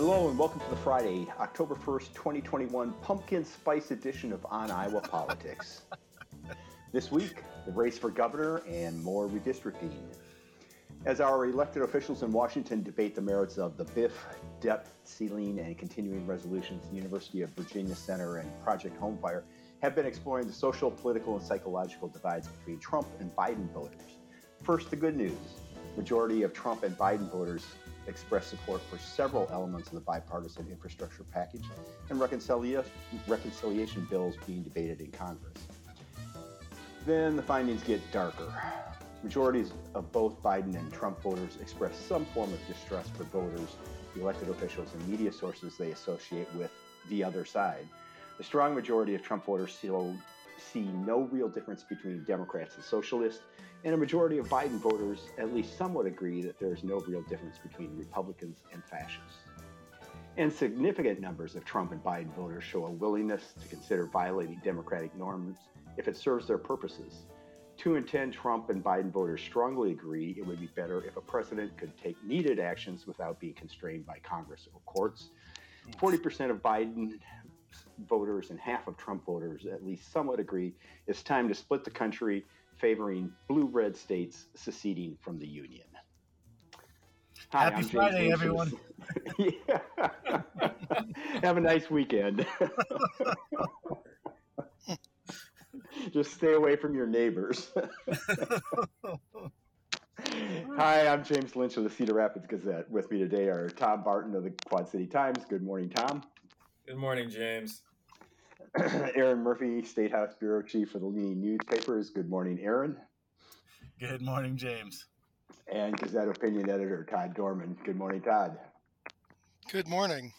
Hello and welcome to the Friday, October 1st, 2021 pumpkin spice edition of On Iowa Politics. this week, the race for governor and more redistricting. As our elected officials in Washington debate the merits of the BIF, debt ceiling, and continuing resolutions, the University of Virginia Center and Project Homefire have been exploring the social, political, and psychological divides between Trump and Biden voters. First, the good news. Majority of Trump and Biden voters expressed support for several elements of the bipartisan infrastructure package and reconciliation, reconciliation bills being debated in Congress. Then the findings get darker. Majorities of both Biden and Trump voters express some form of distrust for voters, elected officials, and media sources they associate with the other side. The strong majority of Trump voters still see no real difference between Democrats and socialists, and a majority of Biden voters at least somewhat agree that there is no real difference between Republicans and fascists. And significant numbers of Trump and Biden voters show a willingness to consider violating democratic norms if it serves their purposes. Two in 10 Trump and Biden voters strongly agree it would be better if a president could take needed actions without being constrained by Congress or courts. 40% of Biden voters and half of Trump voters at least somewhat agree it's time to split the country, favoring blue red states seceding from the Union. Hi, Happy I'm Friday, everyone. Have a nice weekend. Just stay away from your neighbors. Hi, I'm James Lynch of the Cedar Rapids Gazette. With me today are Tom Barton of the Quad City Times. Good morning, Tom. Good morning, James. Aaron Murphy, State House Bureau Chief for the leading newspapers. Good morning, Aaron. Good morning, James. And Gazette Opinion Editor Todd Dorman. Good morning, Todd. Good morning.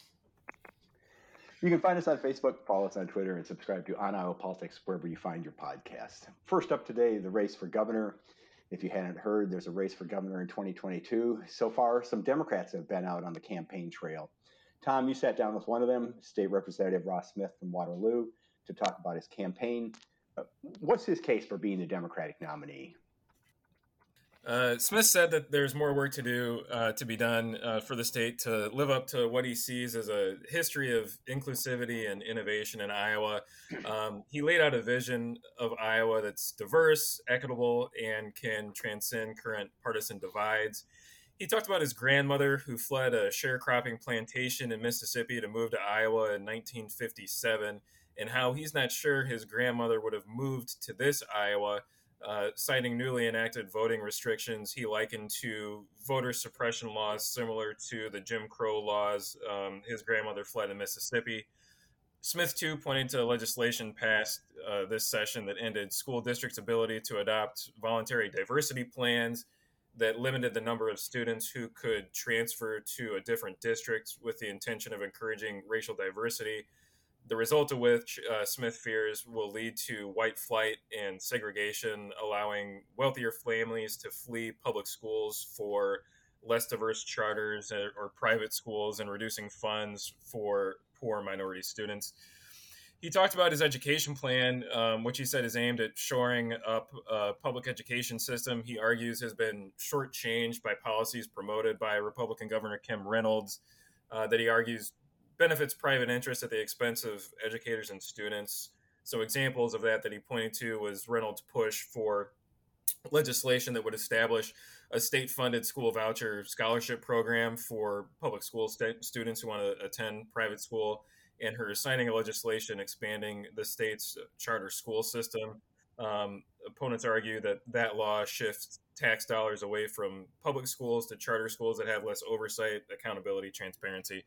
You can find us on Facebook, follow us on Twitter, and subscribe to On Iowa Politics wherever you find your podcast. First up today, the race for governor. If you hadn't heard, there's a race for governor in 2022. So far, some Democrats have been out on the campaign trail. Tom, you sat down with one of them, State Representative Ross Smith from Waterloo, to talk about his campaign. Uh, what's his case for being the Democratic nominee? Uh, Smith said that there's more work to do uh, to be done uh, for the state to live up to what he sees as a history of inclusivity and innovation in Iowa. Um, he laid out a vision of Iowa that's diverse, equitable, and can transcend current partisan divides. He talked about his grandmother who fled a sharecropping plantation in Mississippi to move to Iowa in 1957, and how he's not sure his grandmother would have moved to this Iowa. Uh, citing newly enacted voting restrictions, he likened to voter suppression laws similar to the Jim Crow laws um, his grandmother fled in Mississippi. Smith, too, pointed to legislation passed uh, this session that ended school districts' ability to adopt voluntary diversity plans that limited the number of students who could transfer to a different district with the intention of encouraging racial diversity. The result of which uh, Smith fears will lead to white flight and segregation, allowing wealthier families to flee public schools for less diverse charters or, or private schools and reducing funds for poor minority students he talked about his education plan, um, which he said is aimed at shoring up a public education system. He argues has been shortchanged by policies promoted by Republican Governor Kim Reynolds, uh, that he argues benefits private interests at the expense of educators and students. So examples of that that he pointed to was Reynolds' push for legislation that would establish a state-funded school voucher scholarship program for public school st- students who want to attend private school and her signing a legislation expanding the state's charter school system. Um, opponents argue that that law shifts tax dollars away from public schools to charter schools that have less oversight, accountability, transparency.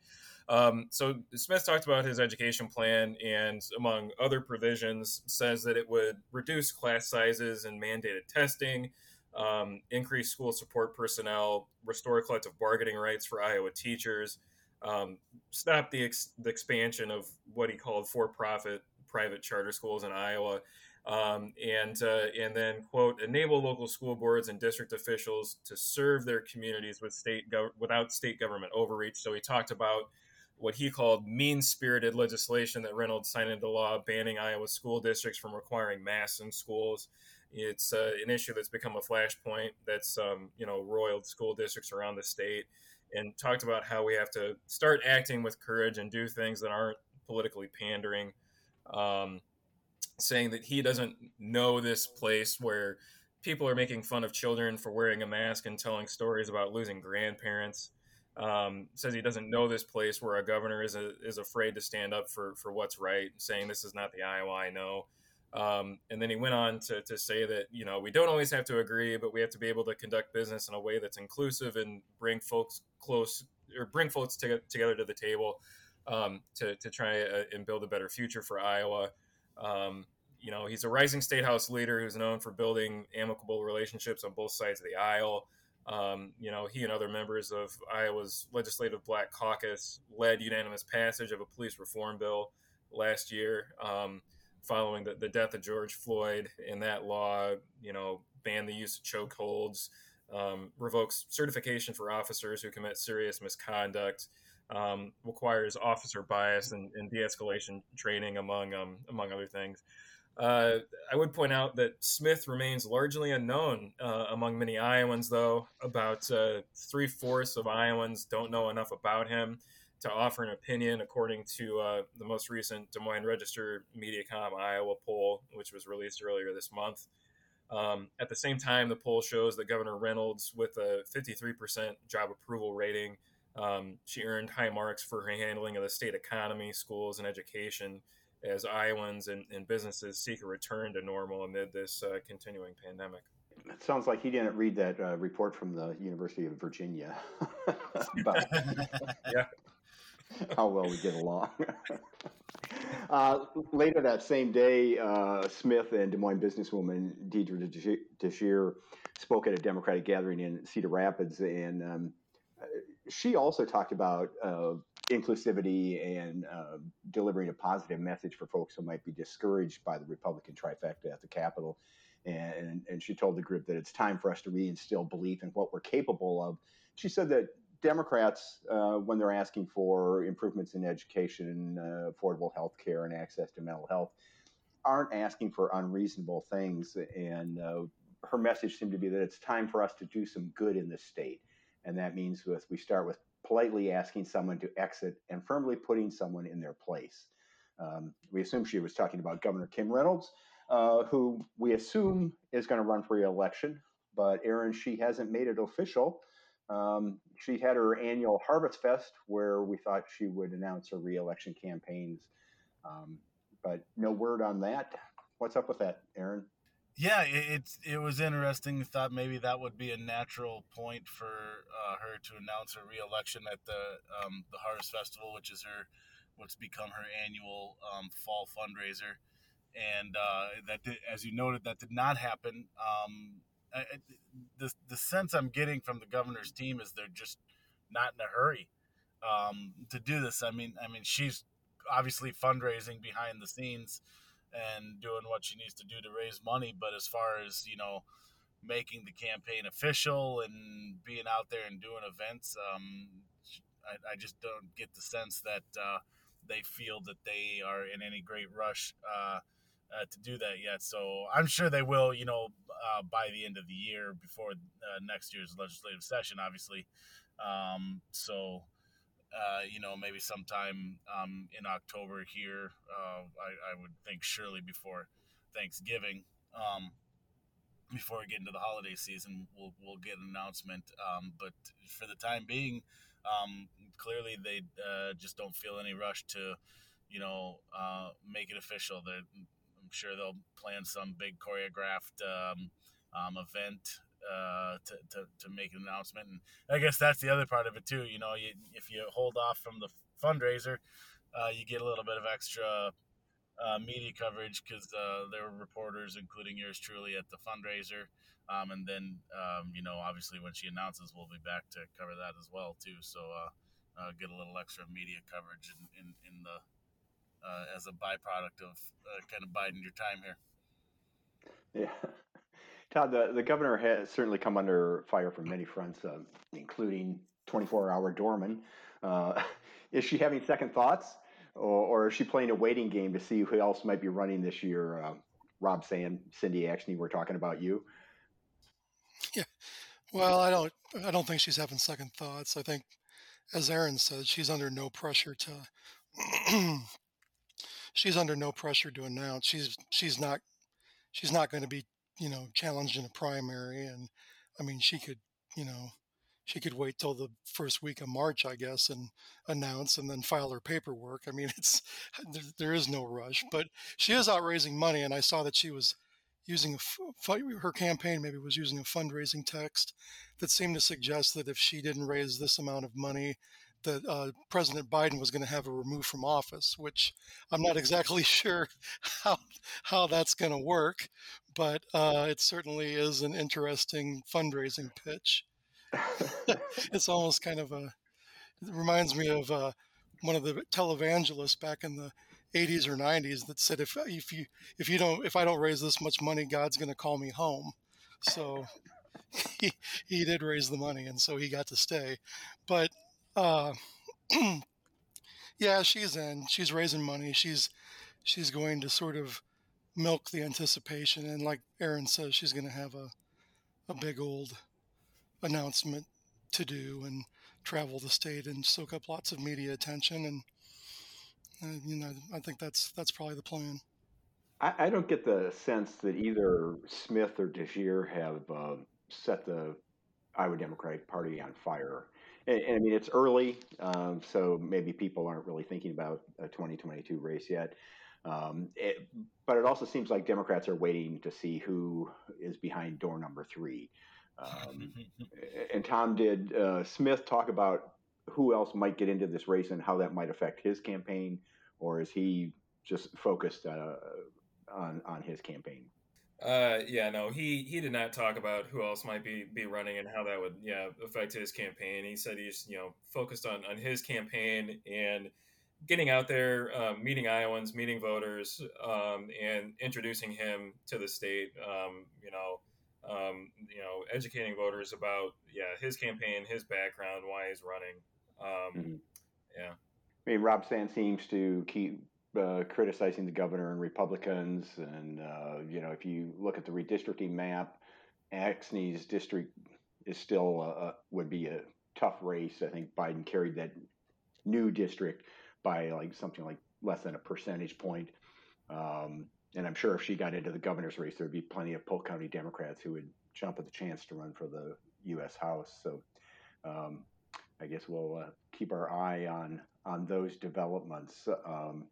Um, so Smith talked about his education plan, and among other provisions, says that it would reduce class sizes and mandated testing, um, increase school support personnel, restore collective bargaining rights for Iowa teachers um, stop the, ex- the expansion of what he called for-profit private charter schools in Iowa, um, and uh, and then quote enable local school boards and district officials to serve their communities with state gov- without state government overreach. So he talked about what he called mean-spirited legislation that Reynolds signed into law banning Iowa school districts from requiring masks in schools. It's uh, an issue that's become a flashpoint that's um, you know roiled school districts around the state and talked about how we have to start acting with courage and do things that aren't politically pandering. Um, saying that he doesn't know this place where people are making fun of children for wearing a mask and telling stories about losing grandparents. Um, says he doesn't know this place where a governor is a, is afraid to stand up for for what's right, saying this is not the Iowa I know. Um, and then he went on to, to say that you know we don't always have to agree, but we have to be able to conduct business in a way that's inclusive and bring folks close or bring folks to, together to the table um, to to try uh, and build a better future for Iowa. Um, you know, he's a rising state house leader who's known for building amicable relationships on both sides of the aisle. Um, you know, he and other members of Iowa's legislative black caucus led unanimous passage of a police reform bill last year, um, following the, the, death of George Floyd. And that law, you know, banned the use of chokeholds, um, revokes certification for officers who commit serious misconduct, um, requires officer bias and, and de-escalation training, among um, among other things. Uh, I would point out that Smith remains largely unknown uh, among many Iowans, though. About uh, three fourths of Iowans don't know enough about him to offer an opinion, according to uh, the most recent Des Moines Register MediaCom Iowa poll, which was released earlier this month. Um, at the same time, the poll shows that Governor Reynolds, with a 53% job approval rating, um, she earned high marks for her handling of the state economy, schools, and education as Iowans and, and businesses seek a return to normal amid this uh, continuing pandemic. It sounds like he didn't read that uh, report from the University of Virginia about yeah. how well we get along. uh, later that same day, uh, Smith and Des Moines businesswoman Deidre DeJear spoke at a Democratic gathering in Cedar Rapids, and um, she also talked about uh, inclusivity and uh, delivering a positive message for folks who might be discouraged by the Republican trifecta at the Capitol. And, and she told the group that it's time for us to reinstill belief in what we're capable of. She said that Democrats, uh, when they're asking for improvements in education, uh, affordable health care, and access to mental health, aren't asking for unreasonable things. And uh, her message seemed to be that it's time for us to do some good in this state. And that means with, we start with politely asking someone to exit and firmly putting someone in their place. Um, we assume she was talking about Governor Kim Reynolds, uh, who we assume is going to run for re-election. But Aaron, she hasn't made it official. Um, she had her annual Harvest Fest where we thought she would announce her re-election campaigns, um, but no word on that. What's up with that, Aaron? yeah, it, it's it was interesting. Thought maybe that would be a natural point for uh, her to announce her reelection at the um, the Harvest Festival, which is her what's become her annual um, fall fundraiser. And uh, that, did, as you noted, that did not happen. Um, The the sense I'm getting from the governor's team is they're just not in a hurry um, to do this. I mean, I mean, she's obviously fundraising behind the scenes and doing what she needs to do to raise money. But as far as you know, making the campaign official and being out there and doing events, um, I, I, just don't get the sense that uh, they feel that they are in any great rush uh, uh, to do that yet. So I'm sure they will, you know, uh, by the end of the year before uh, next year's legislative session, obviously. Um, so uh, you know, maybe sometime um, in October here. Uh, I, I, would think surely before Thanksgiving, um, before we get into the holiday season, we'll we'll get an announcement. Um, but for the time being, um, clearly they uh, just don't feel any rush to, you know, uh, make it official. They're, sure they'll plan some big choreographed um, um, event uh, to, to, to make an announcement. And I guess that's the other part of it too. You know, you, if you hold off from the fundraiser, uh, you get a little bit of extra uh, media coverage because uh, there were reporters, including yours truly, at the fundraiser. Um, and then, um, you know, obviously when she announces, we'll be back to cover that as well too. So uh, uh, get a little extra media coverage in, in, in the as a byproduct of kind of biding your time here. Yeah. Todd, the, the governor has certainly come under fire from many fronts, uh, including 24 hour doorman. Uh, is she having second thoughts, or, or, is she playing a waiting game to see who else might be running this year? Uh, Rob Sand, Cindy Axne, we're talking about you. Yeah. Well, I don't. I don't think she's having second thoughts. I think as Aaron said, she's under no pressure to. she's under no pressure to announce. She's she's not she's not going to be you know challenged in a primary, and I mean she could you know she could wait till the first week of March, I guess, and announce and then file her paperwork. I mean, it's there, there is no rush, but she is out raising money, and I saw that she was using a, her campaign maybe was using a fundraising text that seemed to suggest that if she didn't raise this amount of money, that uh, President Biden was going to have her removed from office, which I'm not exactly sure how how that's going to work, but uh, it certainly is an interesting fundraising pitch. it's almost kind of a it reminds me of uh, one of the televangelists back in the 80s or 90s that said if if you if you don't if I don't raise this much money, God's going to call me home. So he he did raise the money, and so he got to stay. But uh, yeah, she's in. She's raising money. She's she's going to sort of milk the anticipation, and like Aaron says, she's going to have a a big old announcement to do and travel the state and soak up lots of media attention and uh, you know I think that's that's probably the plan. I, I, don't get the sense that either Smith or DeJear have uh, set the Iowa Democratic Party on fire. And, and I mean, it's early, um, so maybe people aren't really thinking about a 2022 race yet. Um, it, but it also seems like Democrats are waiting to see who is behind door number three. Um, and Tom, did uh, Smith talk about who else might get into this race and how that might affect his campaign, or is he just focused uh, on on his campaign? Uh, yeah, no, he he did not talk about who else might be be running and how that would yeah affect his campaign. He said he's you know focused on on his campaign and getting out there, um, meeting Iowans, meeting voters, um, and introducing him to the state. Um, you know, um, you know, educating voters about yeah his campaign, his background, why he's running. Um, mm-hmm. Yeah, I mean, Rob Sand seems to keep uh, criticizing the governor and Republicans, and uh, you know, if you look at the redistricting map, Axne's district is still uh, would be a tough race. I think Biden carried that new district by like something like less than a percentage point. Um, and I'm sure if she got into the governor's race, there would be plenty of Polk County Democrats who would jump at the chance to run for the U.S. House. So um, I guess we'll uh, keep our eye on on those developments. Um,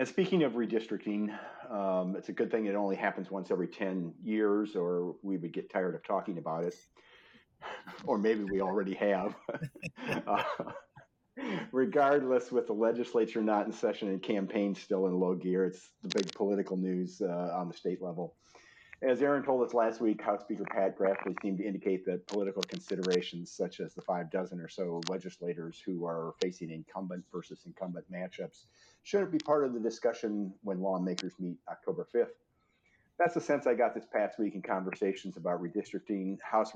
and speaking of redistricting, um, it's a good thing it only happens once every 10 years, or we would get tired of talking about it. or maybe we already have. uh, regardless, with the legislature not in session and campaigns still in low gear, it's the big political news uh, on the state level. As Aaron told us last week, House Speaker Pat Grassley seemed to indicate that political considerations, such as the five dozen or so legislators who are facing incumbent versus incumbent matchups, shouldn't be part of the discussion when lawmakers meet October 5th. That's the sense I got this past week in conversations about redistricting. House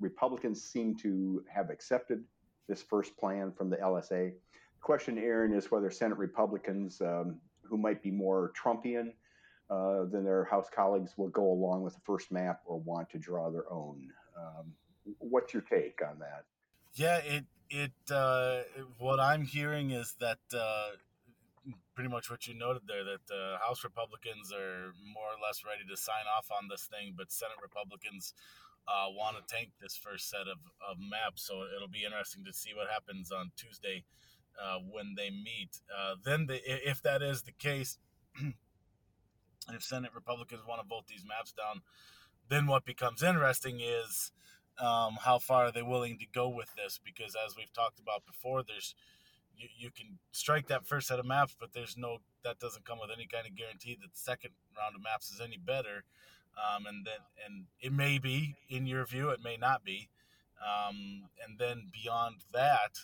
Republicans seem to have accepted this first plan from the LSA. The question, Aaron, is whether Senate Republicans, um, who might be more Trumpian uh, than their House colleagues, will go along with the first map or want to draw their own. Um, what's your take on that? Yeah, it it uh, what I'm hearing is that uh, pretty much what you noted there that uh, House Republicans are more or less ready to sign off on this thing, but Senate Republicans uh, want to tank this first set of, of maps. So it'll be interesting to see what happens on Tuesday uh, when they meet. Uh, then, the, if that is the case, if Senate Republicans want to vote these maps down, then what becomes interesting is um, how far are they willing to go with this? Because as we've talked about before, there's you, you can strike that first set of maps, but there's no that doesn't come with any kind of guarantee that the second round of maps is any better um, and then and it may be in your view, it may not be, um, and then beyond that,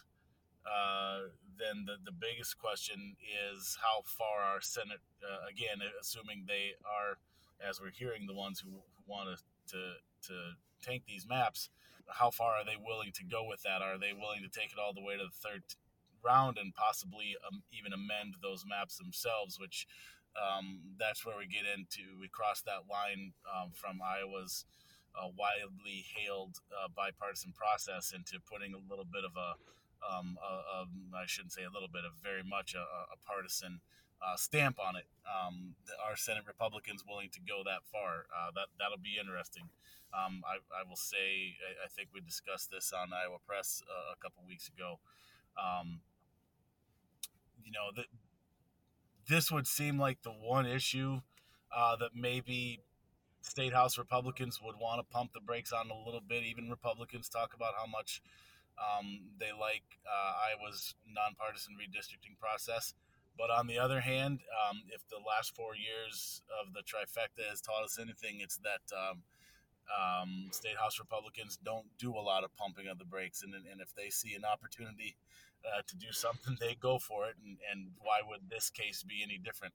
uh, then the the biggest question is how far our Senate, uh, again, assuming they are, as we're hearing, the ones who, want to to to tank these maps, how far are they willing to go with that? Are they willing to take it all the way to the third round and possibly um, even amend those maps themselves, which um, that's where we get into we cross that line um, from Iowa's uh, widely hailed uh, bipartisan process into putting a little bit of a um, a, a, I shouldn't say a little bit of very much a, a partisan uh, stamp on it. Um, are Senate Republicans willing to go that far? Uh, that that'll be interesting. Um, I, I, will say I, I, think we discussed this on Iowa Press uh, a couple weeks ago. Um, you know that this would seem like the one issue uh, that maybe state house Republicans would want to pump the brakes on a little bit. Even Republicans talk about how much um, they like uh, Iowa's nonpartisan redistricting process. But on the other hand, um, if the last four years of the trifecta has taught us anything, it's that um, um, state house Republicans don't do a lot of pumping of the brakes, and, and if they see an opportunity uh, to do something, they go for it. And, and why would this case be any different?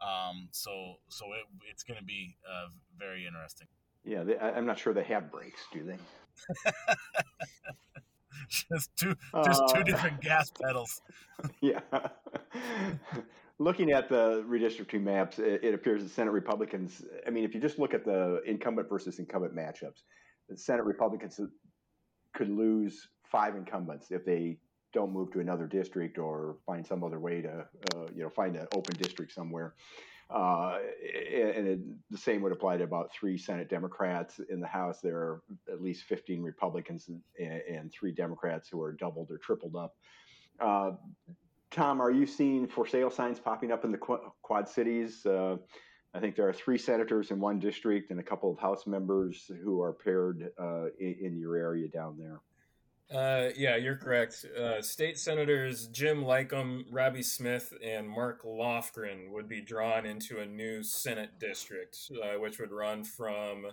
Um, so so it, it's going to be uh, very interesting. Yeah, they, I'm not sure they have brakes, do they? just two just two uh, different gas pedals. yeah. Looking at the redistricting maps, it, it, appears that Senate Republicans. I mean, if you just look at the incumbent versus incumbent matchups, the Senate Republicans could lose five incumbents if they don't move to another district or find some other way to, uh, you know, find an open district somewhere. Uh, and it, the same would apply to about three Senate Democrats in the House. There are at least 15 Republicans and, and three Democrats who are doubled or tripled up. Uh, Tom, are you seeing for sale signs popping up in the Quad Cities? Uh, I think there are three senators in one district and a couple of House members who are paired uh, in, in your area down there. Uh, yeah, you're correct. Uh, state senators Jim Lykam, Roby Smith, and Mark Lofgren would be drawn into a new Senate district, uh, which would run from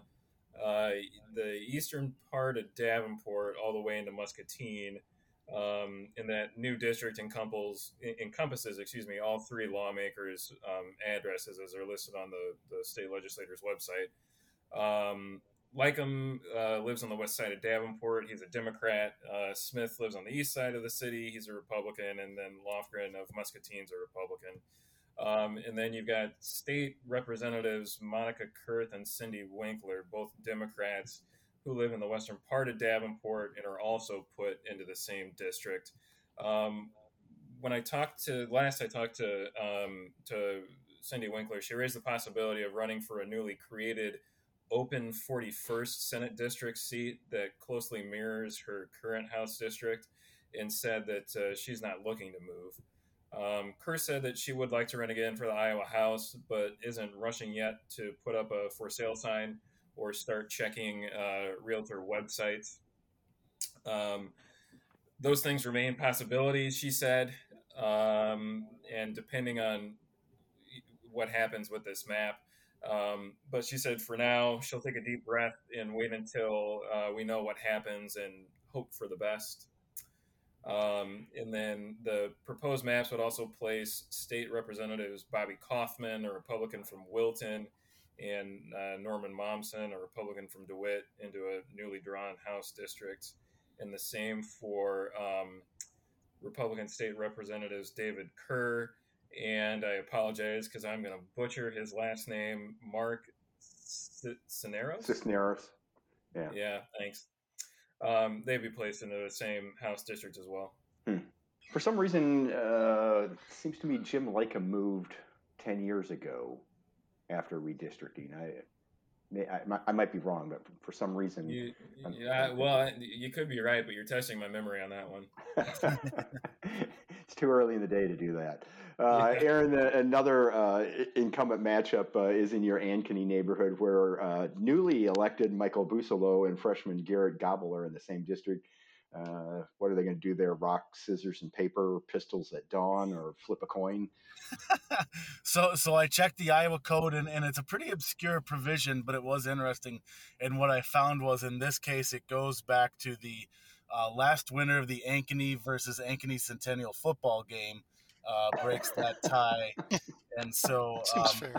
uh, the eastern part of Davenport all the way into Muscatine. Um, and that new district encompasses, encompasses, excuse me, all three lawmakers' um, addresses as they're listed on the, the state legislator's website. Um, Lykam uh, lives on the west side of Davenport. He's a Democrat. Uh, Smith lives on the east side of the city. He's a Republican. And then Lofgren of Muscatine's a Republican. Um, and then you've got state representatives Monica Kurth and Cindy Winckler, both Democrats who live in the western part of Davenport and are also put into the same district. Um, when I talked to last, I talked to um, to Cindy Winckler. She raised the possibility of running for a newly created open 41st Senate district seat that closely mirrors her current House district and said that uh, she's not looking to move. Um, Kerr said that she would like to run again for the Iowa House, but isn't rushing yet to put up a for sale sign or start checking uh, realtor websites. Um, those things remain possibilities, she said. Um, and depending on what happens with this map, um, but she said for now, she'll take a deep breath and wait until uh, we know what happens and hope for the best. Um, and then the proposed maps would also place state representatives Bobby Kaufman, a Republican from Wilton, and uh, Norlin Mommsen, a Republican from DeWitt, into a newly drawn House district. And the same for um, Republican state representatives David Kerr and I apologize because I'm going to butcher his last name, Mark Cisneros. Cisneros. Yeah. Yeah. Thanks. Um, they'd be placed into the same House district as well. Hmm. For some reason, uh, seems to me Jim Lykam moved ten years ago after redistricting. I I, I, might be wrong, but for some reason, you, yeah. Well, you could be right, but you're testing my memory on that one. too early in the day to do that. Uh. Aaron, the, another uh, incumbent matchup uh, is in your Ankeny neighborhood, where uh, newly elected Michael Bousselot and freshman Garrett Gobble are in the same district. Uh, what are they going to do there? Rock, scissors, and paper, pistols at dawn, or flip a coin? so, so I checked the Iowa code, and, and it's a pretty obscure provision, but it was interesting. And what I found was, in this case, it goes back to the uh, last winner of the Ankeny versus Ankeny Centennial football game uh, breaks that tie. And so, um,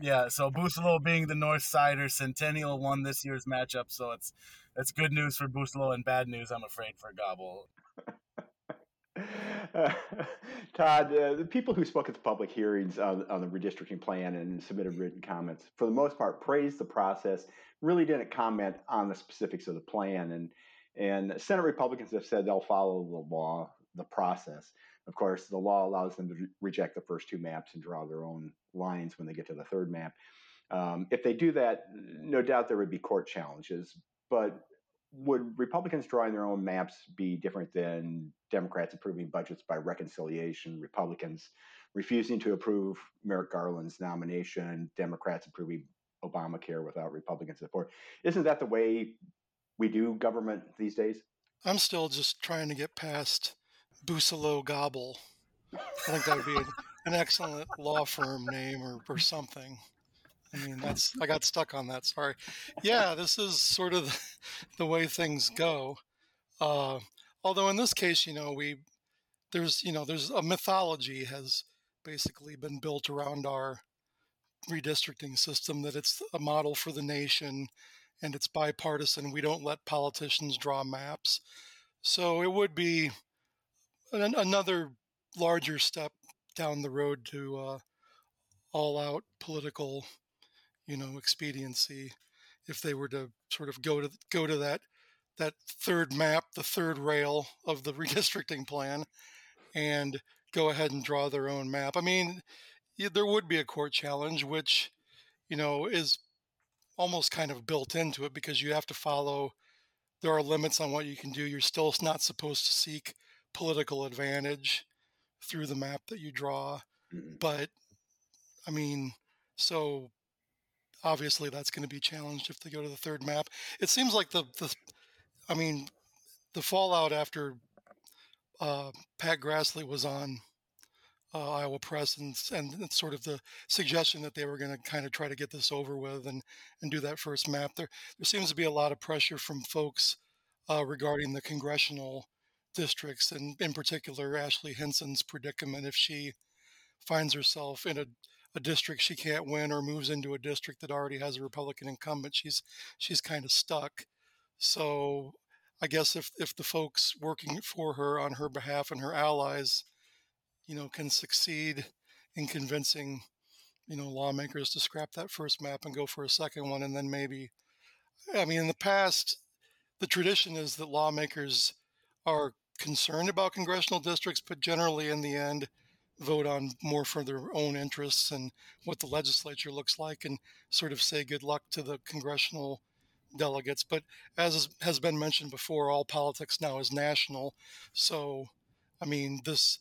yeah, so Bousselot being the North Sider, Centennial won this year's matchup. So it's it's good news for Bousselot and bad news, I'm afraid, for Gobble. Uh, Todd, uh, the people who spoke at the public hearings on, on, the redistricting plan and submitted written comments, for the most part, praised the process, really didn't comment on the specifics of the plan. And, and Senate Republicans have said they'll follow the law the process. Of course, the law allows them to re- reject the first two maps and draw their own lines when they get to the third map. Um, if they do that, no doubt there would be court challenges. But would Republicans drawing their own maps be different than Democrats approving budgets by reconciliation, Republicans refusing to approve Merrick Garland's nomination, Democrats approving Obamacare without Republican support? Isn't that the way we do government these days? I'm still just trying to get past Bousselot Gobble. I think that would be an, an excellent law firm name or, or something. I mean, that's I got stuck on that. Sorry. Yeah, this is sort of the, the way things go. Uh, although in this case, you know, we there's you know there's a mythology has basically been built around our redistricting system that it's a model for the nation and it's bipartisan. We don't let politicians draw maps. So it would be an, another larger step down the road to uh, all out political you know expediency if they were to sort of go to go to that that third map, the third rail of the redistricting plan, and go ahead and draw their own map. I mean, there would be a court challenge, which you know is almost kind of built into it because you have to follow. There are limits on what you can do. You're still not supposed to seek political advantage through the map that you draw, mm-hmm. but I mean, so obviously that's going to be challenged if they go to the third map. It seems like the the, I mean, the fallout after uh, Pat Grassley was on uh, Iowa Press and, and sort of the suggestion that they were going to kind of try to get this over with and and do that first map. There there seems to be a lot of pressure from folks uh, regarding the congressional districts and in particular Ashley Hinson's predicament if she finds herself in a a district she can't win or moves into a district that already has a Republican incumbent, she's she's kind of stuck. So I guess if if the folks working for her on her behalf and her allies, you know, can succeed in convincing, you know, lawmakers to scrap that first map and go for a second one, and then maybe, I mean, in the past, the tradition is that lawmakers are concerned about congressional districts, but generally in the end, vote on more for their own interests and what the legislature looks like and sort of say good luck to the congressional delegates. But as has been mentioned before, all politics now is national. So, I mean, this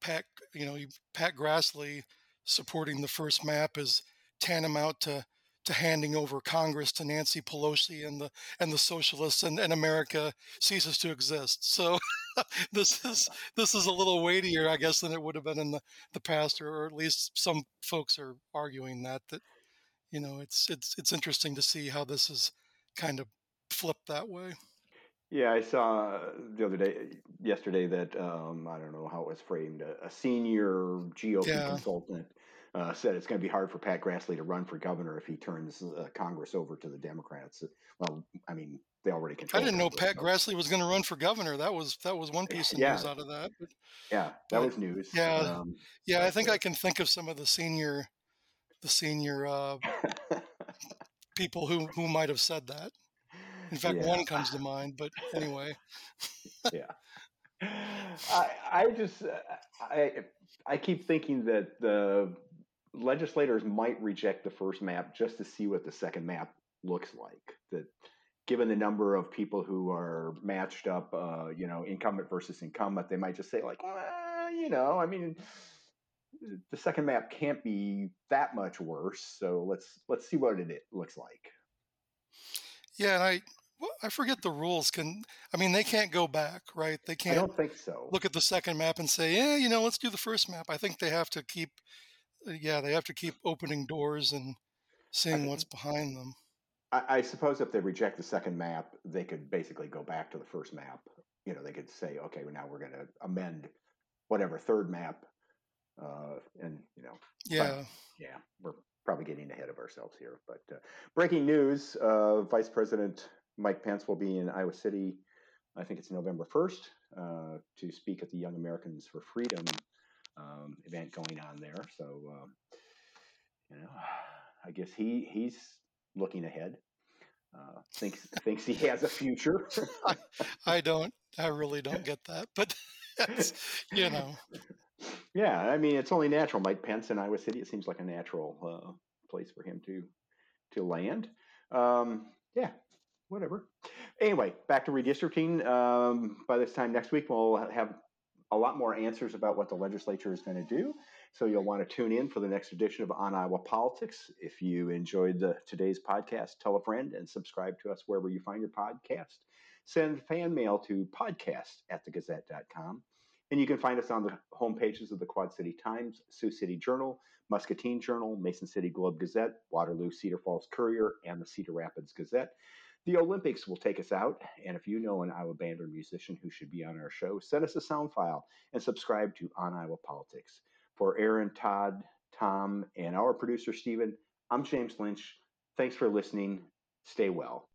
Pat, you know, Pat Grassley supporting the first map is tantamount to to handing over Congress to Nancy Pelosi and the and the socialists and, and America ceases to exist. So this is this is a little weightier, I guess, than it would have been in the, the past, or, or at least some folks are arguing that that you know it's it's it's interesting to see how this is kind of flipped that way. Yeah, I saw the other day, yesterday, that um, I don't know how it was framed. A, a senior GOP yeah. consultant uh, said it's going to be hard for Pat Grassley to run for governor if he turns uh, Congress over to the Democrats. Well, I mean, they already control. I didn't know Pat Grassley was going to run for governor. That was that was one piece of yeah. news out of that. But, yeah, that but, was news. Yeah, um, yeah. I think I can think of some of the senior, the senior uh, people who who might have said that. In fact, yeah. one comes to mind. But anyway. yeah. I I just I I keep thinking that the legislators might reject the first map just to see what the second map looks like. That given the number of people who are matched up, uh, you know, incumbent versus incumbent, they might just say like, well, you know, I mean, the second map can't be that much worse. So let's let's see what it looks like. Yeah, and I I forget the rules. Can I mean they can't go back, right? They can't. I don't think so. Look at the second map and say, yeah, you know, let's do the first map. I think they have to keep uh, yeah, they have to keep opening doors and seeing what's behind them. I, I, suppose if they reject the second map, they could basically go back to the first map. You know, they could say, okay, well, now we're going to amend whatever third map, uh, and you know, yeah, yeah, we're probably getting ahead of ourselves here. But uh, breaking news: uh, Vice President Mike Pence will be in Iowa City. I think it's November first uh, to speak at the Young Americans for Freedom um, event going on there. So, um, you know, I guess he he's looking ahead. Uh, thinks thinks he has a future. I, I, don't. I really don't get that, but you know. Yeah, I mean, it's only natural. Mike Pence in Iowa City, it seems like a natural uh, place for him to to land. Um, yeah, whatever. Anyway, back to redistricting. Um, by this time next week, we'll have a lot more answers about what the legislature is going to do. So you'll want to tune in for the next edition of On Iowa Politics. If you enjoyed the, today's podcast, tell a friend and subscribe to us wherever you find your podcast. Send fan mail to podcast at thegazette.com. And you can find us on the home pages of the Quad City Times, Sioux City Journal, Muscatine Journal, Mason City Globe Gazette, Waterloo Cedar Falls Courier, and the Cedar Rapids Gazette. The Olympics will take us out, and if you know an Iowa band or musician who should be on our show, send us a sound file and subscribe to On Iowa Politics. For Aaron, Todd, Tom, and our producer, Stephen, I'm James Lynch. Thanks for listening. Stay well.